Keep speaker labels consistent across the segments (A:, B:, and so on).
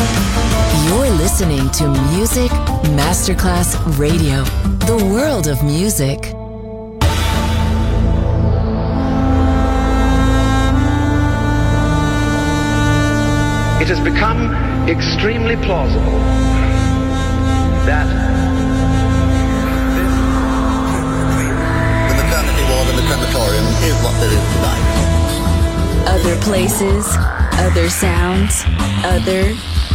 A: You're listening to Music Masterclass Radio, the world of music.
B: It has become extremely plausible that
C: The maternity ward and the crematorium is what there is tonight.
A: Other places, other sounds, other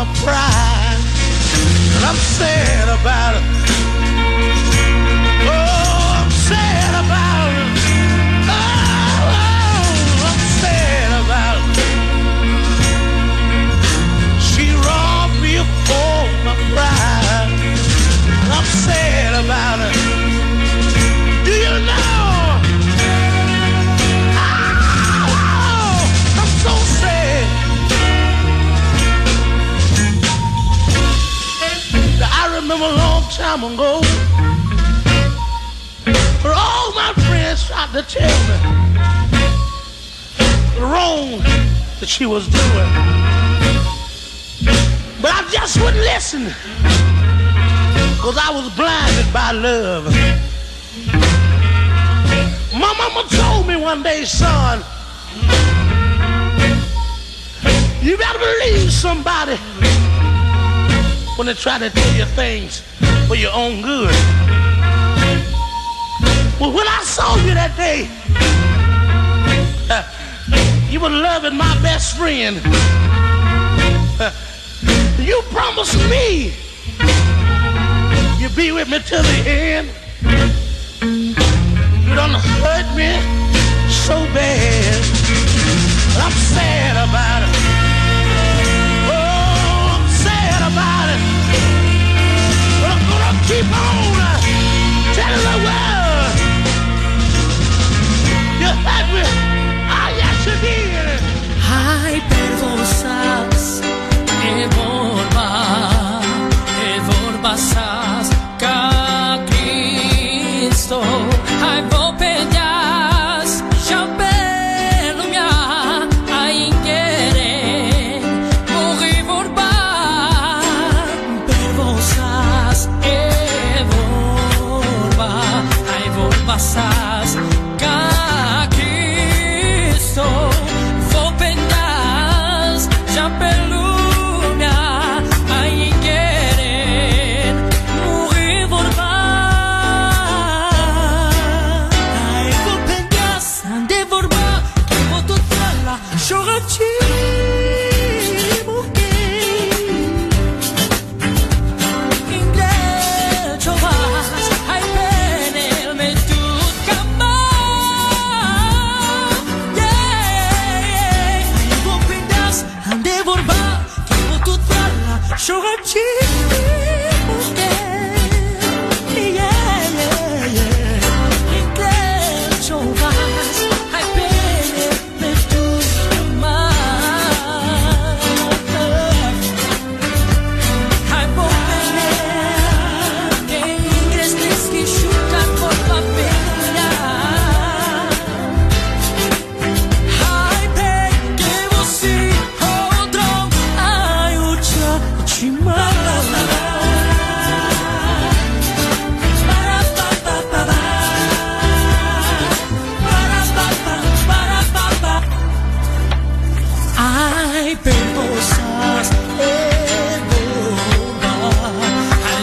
D: my pride. And I'm sad about it. time ago. But all my friends tried to tell me the wrong that she was doing. But I just wouldn't listen. Cause I was blinded by love. My mama told me one day, son, you better believe somebody when they try to tell you things for your own good. Well, when I saw you that day, uh, you were loving my best friend. Uh, you promised me you'd be with me till the end. You done hurt me so bad. I'm sad about it. keep on.
E: Hay pervosas, e gorba, hay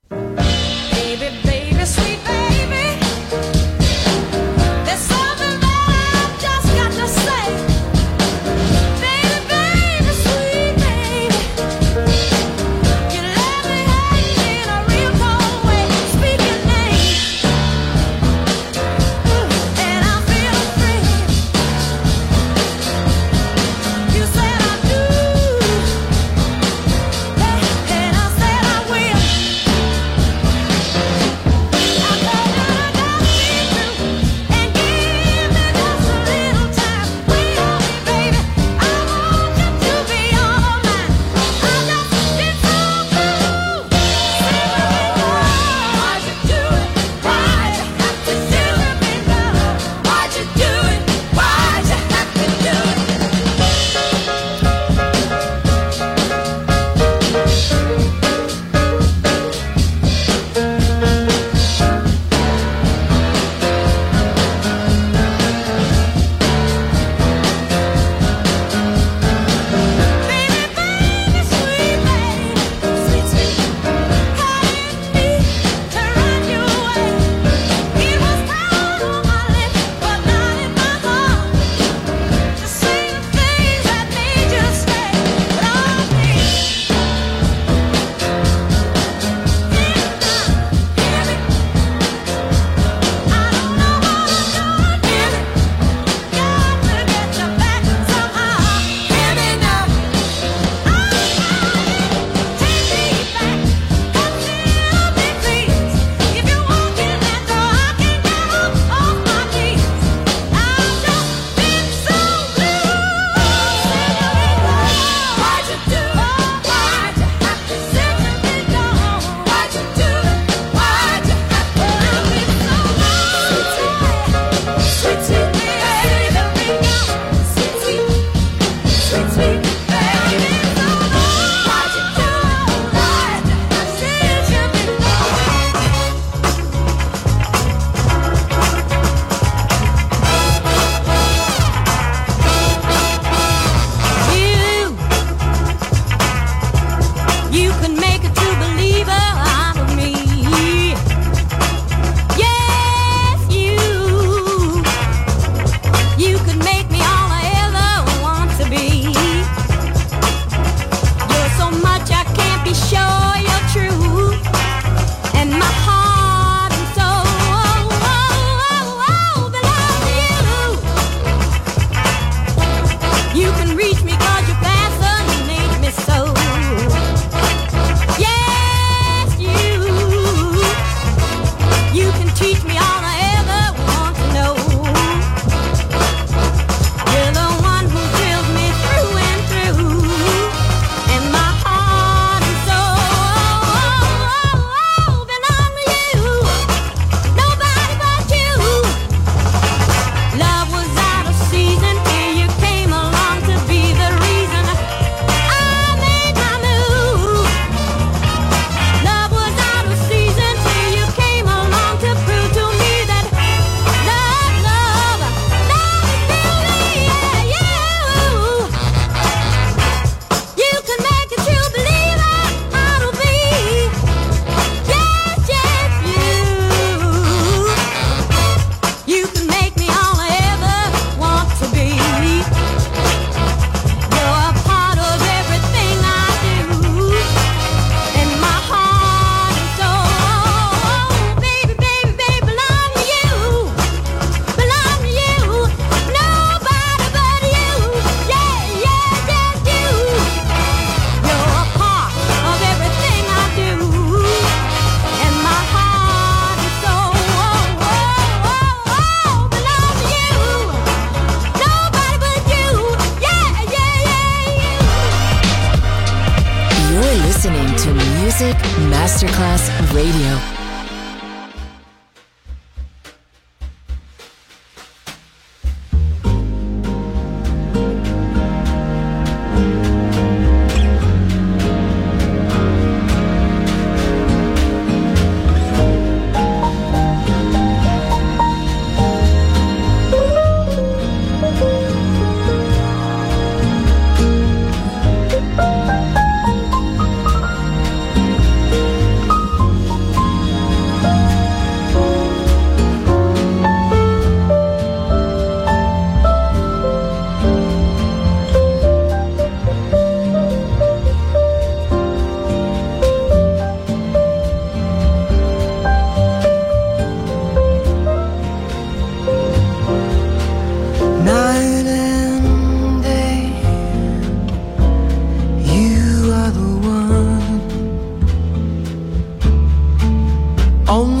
F: Anla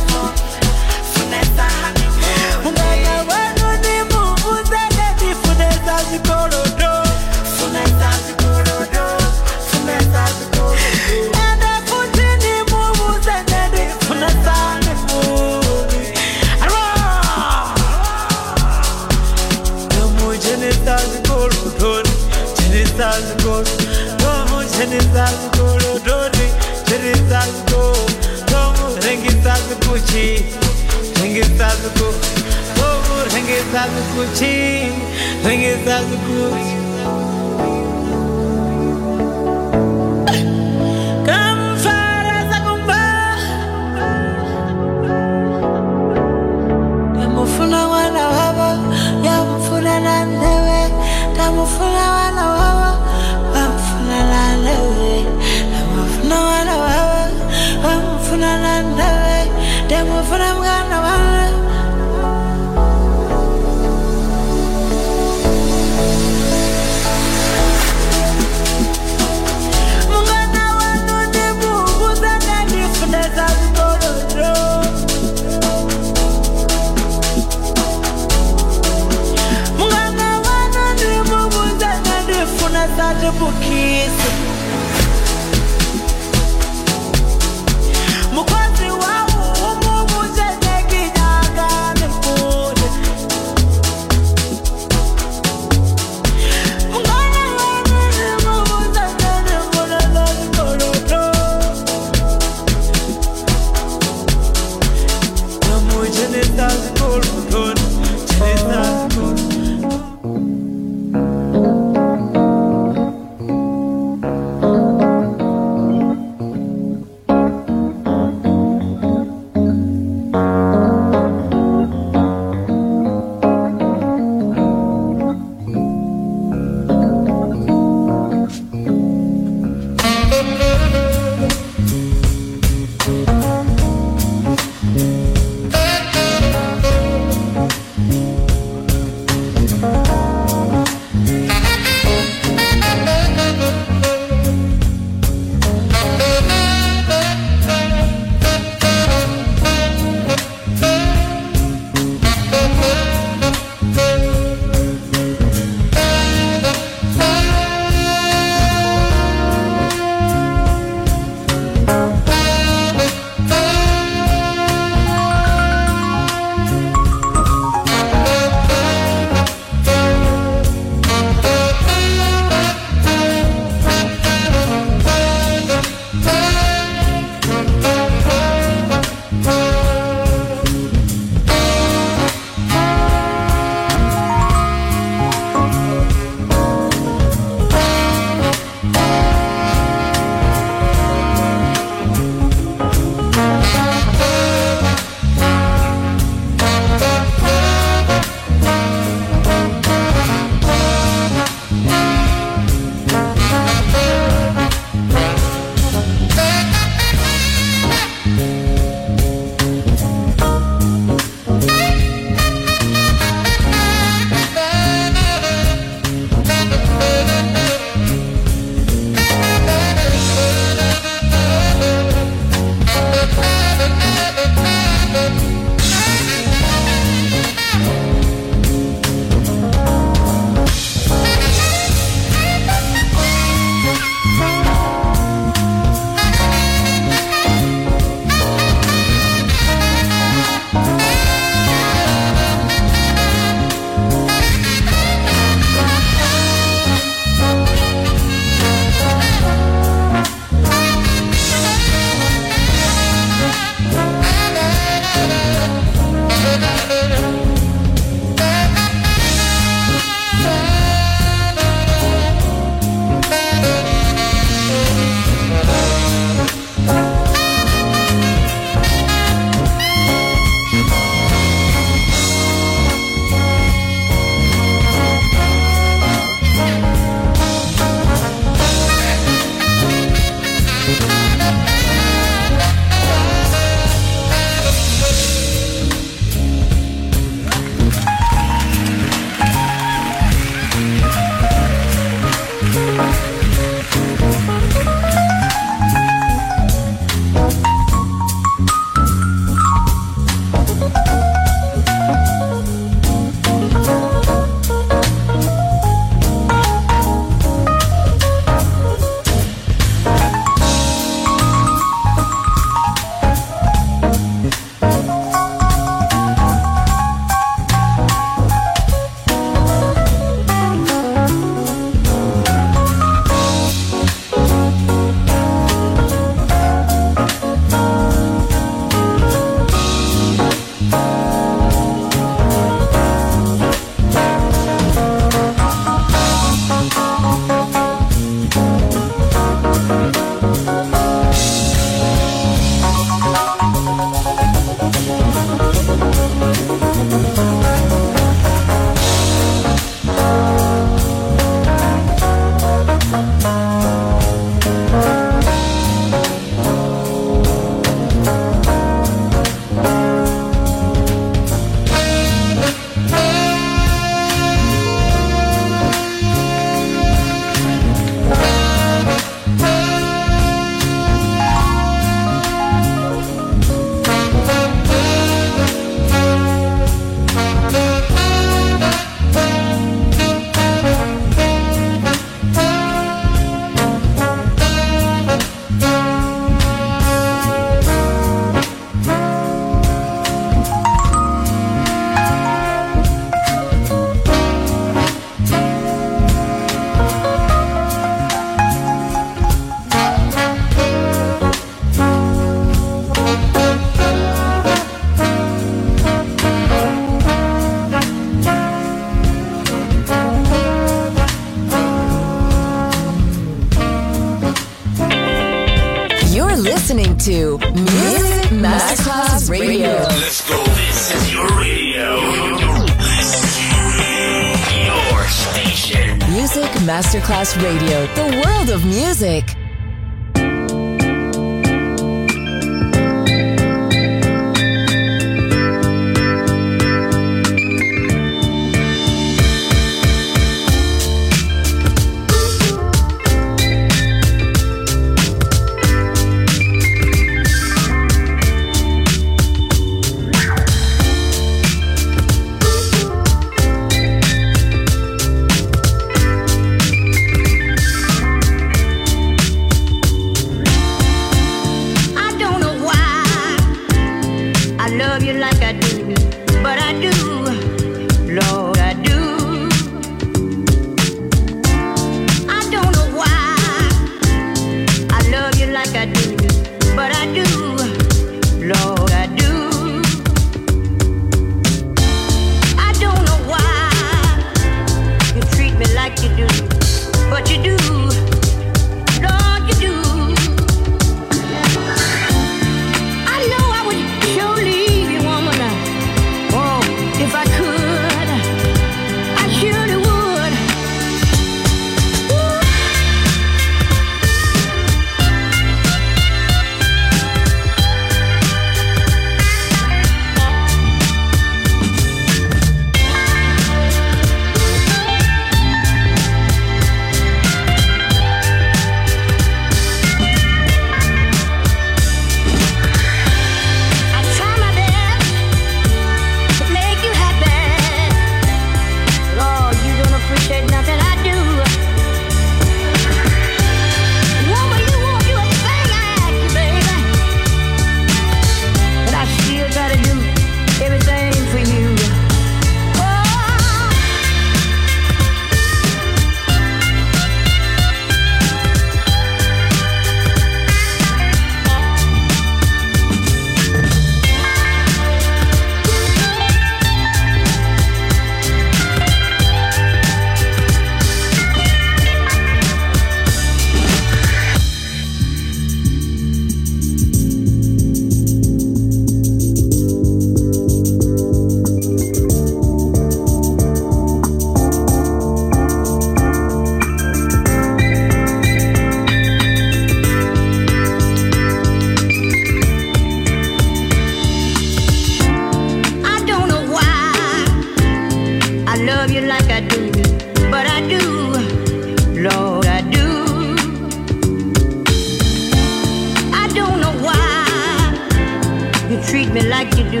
G: treat me
F: like you do,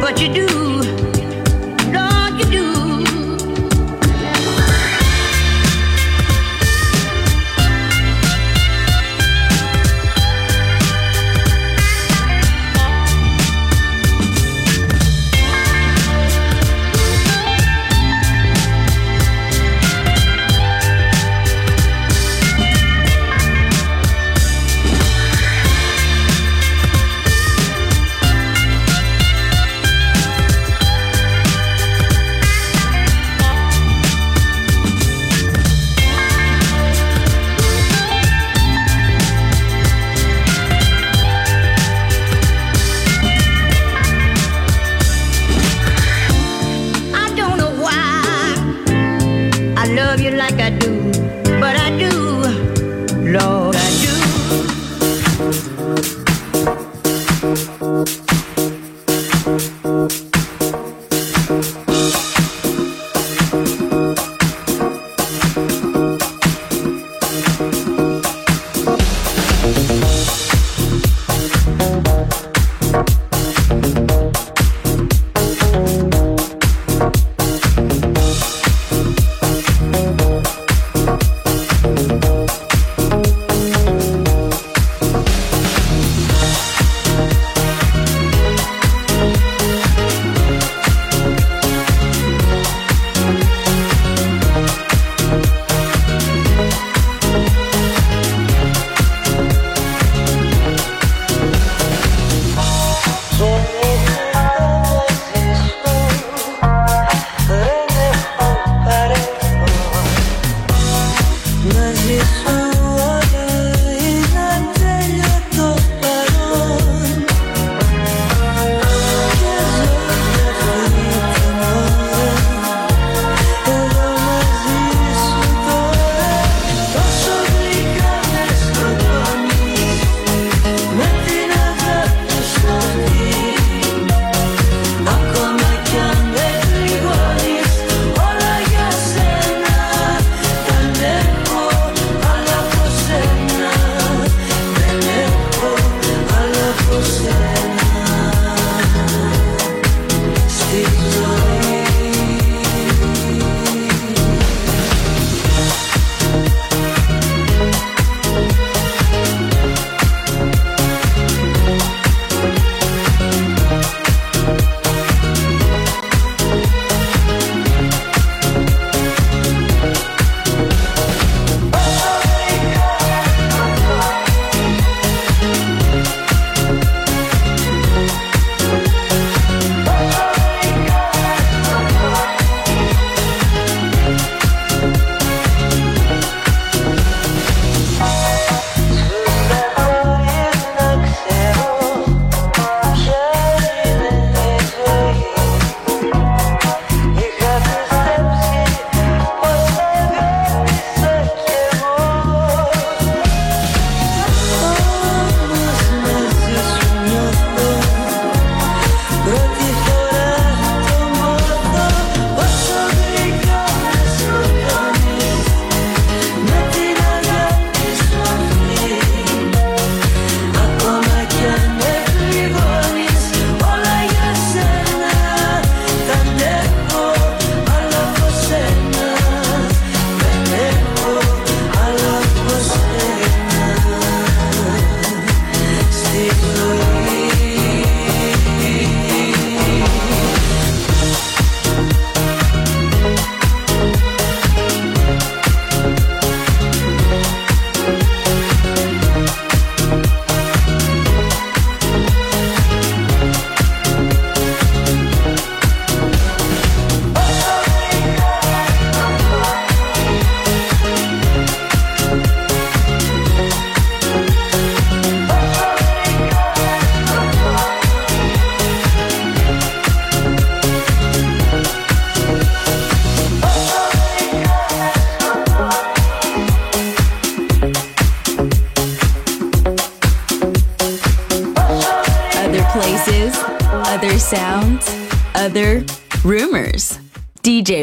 F: but you do.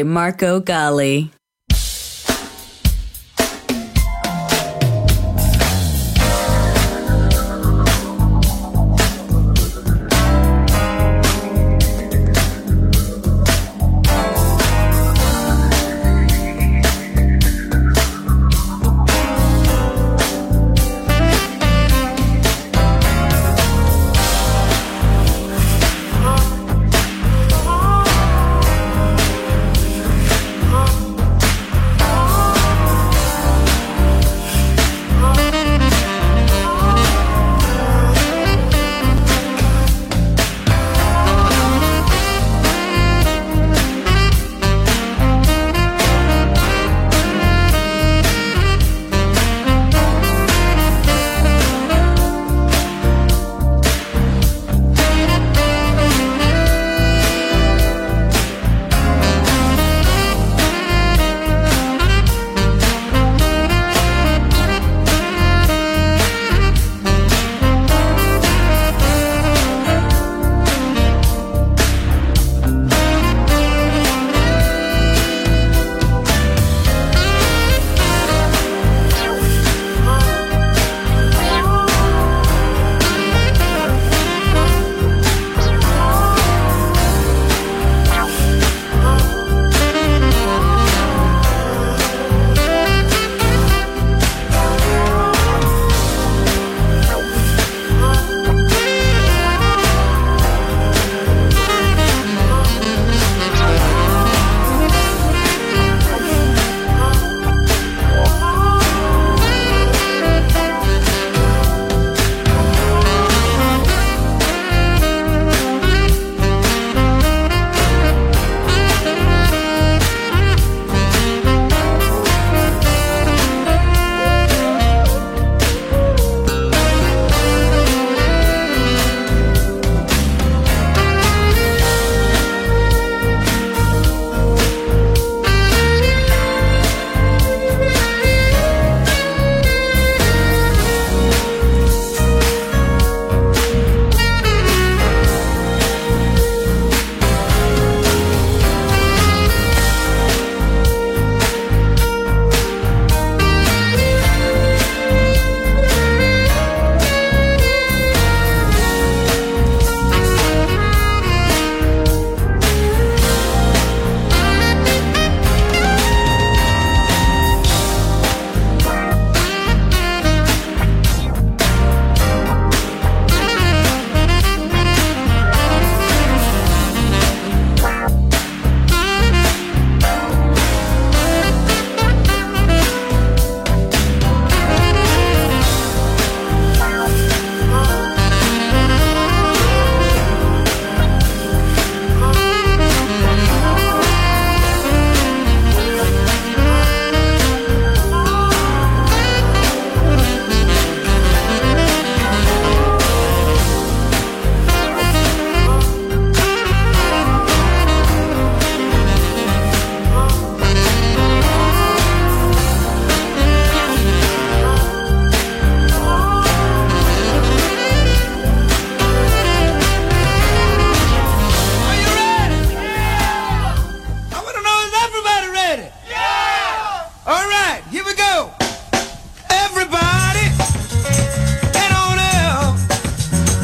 F: Marco
H: Gally.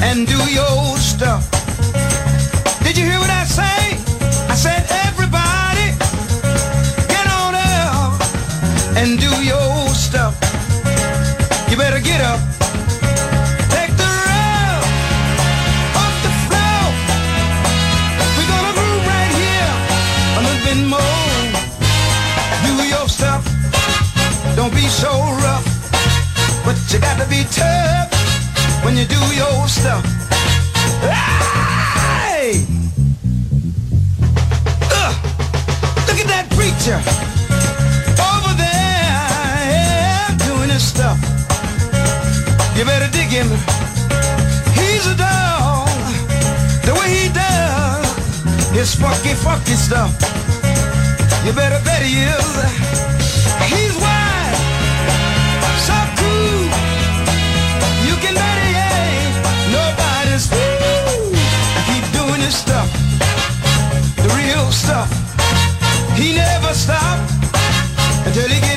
H: And do your stuff. Did you hear what I say? I said everybody, get on up and do your stuff. You better get up. Don't be so rough, but you got to be tough when you do your stuff. Hey! Ugh. Look at that preacher over there yeah, doing his stuff. You better dig him. He's a dog. The way he does his funky, funky stuff. You better bet he is. He's wide, stuff. He never stopped until he gave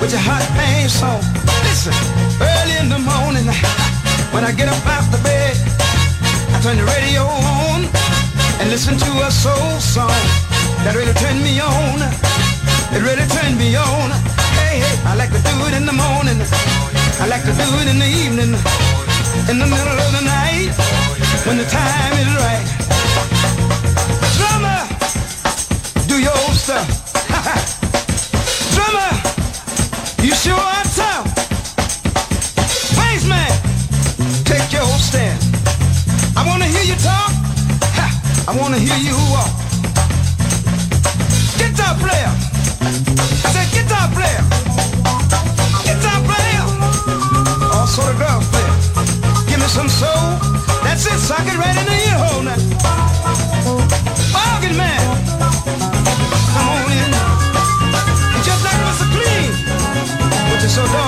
H: with your hot pants on. Listen, early in the morning, when I get up out the bed, I turn the radio on and listen to a soul song that really turned me on. It really turned me on. Hey, hey, I like to do it in the morning. I like to do it in the evening. In the middle of the night, when the time is right. Drummer, do your stuff. I wanna hear you walk. Guitar player. I said guitar player. Guitar player. Also the drum player. Give me some soul. That's it. Sock it right in the ear hole now. Organ man. Come on in. Just like Mr. Clean. But you're so doggone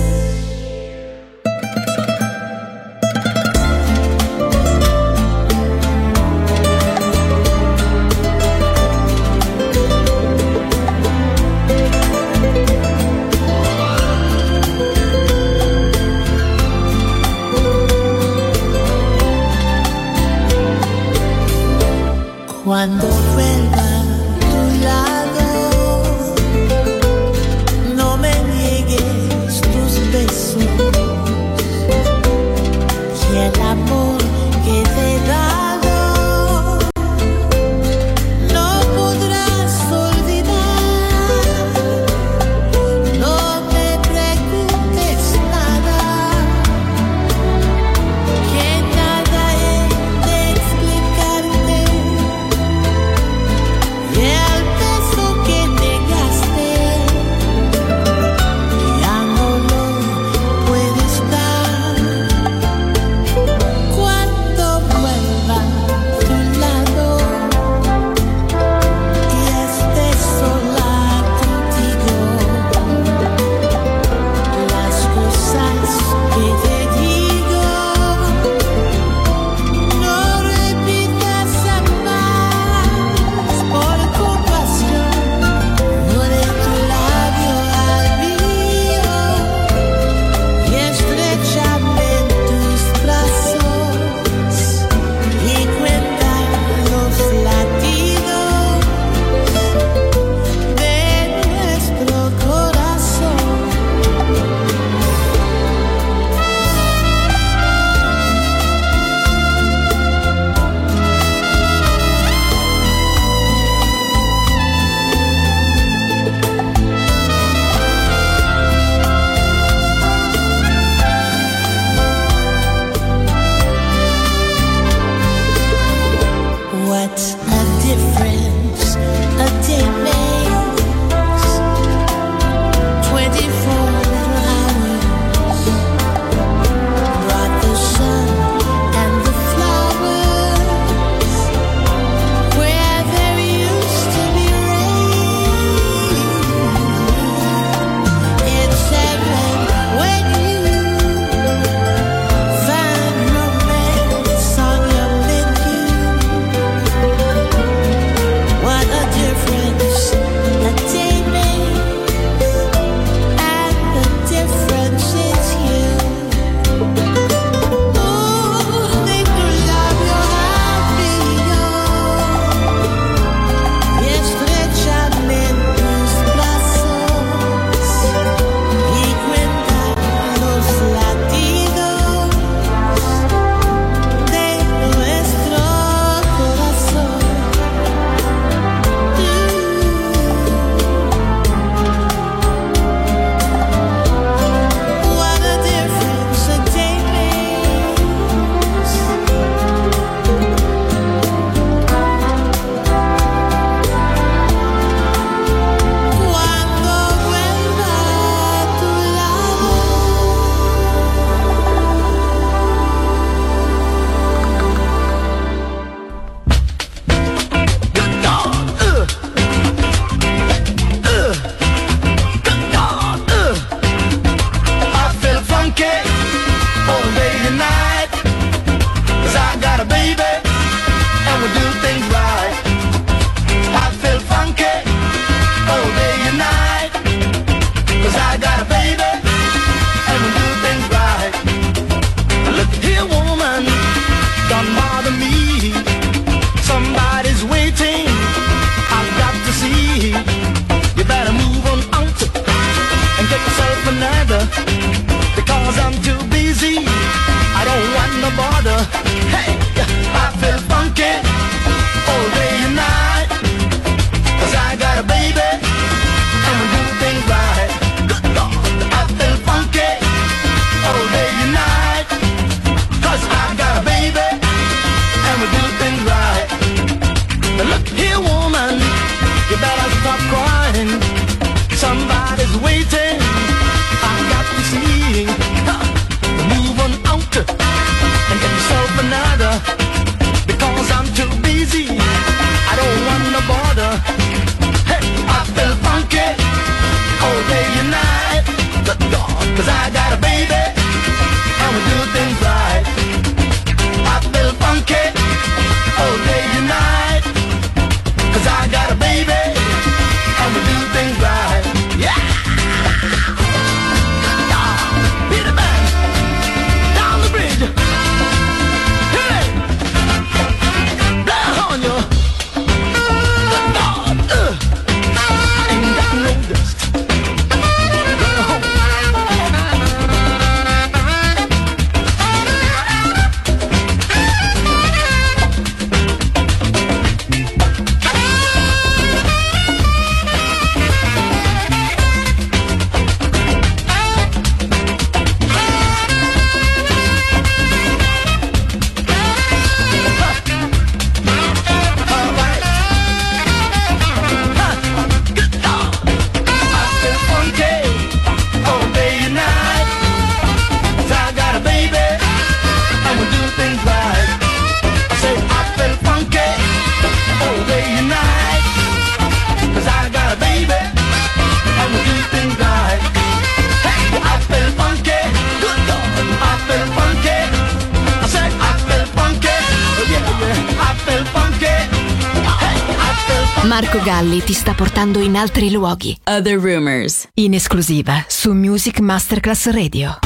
I: in altri luoghi.
A: Other Rumors.
I: In esclusiva su Music Masterclass Radio.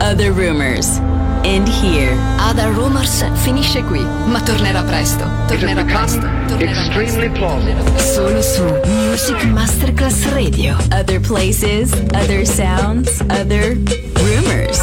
A: Other Rumors. End here.
I: Other Rumors finisce qui, ma tornerà presto. Tornerà presto. Tornerà
B: extremely
I: presto. plausible. Solo su Music Masterclass Radio.
A: Other places, other sounds, other rumors.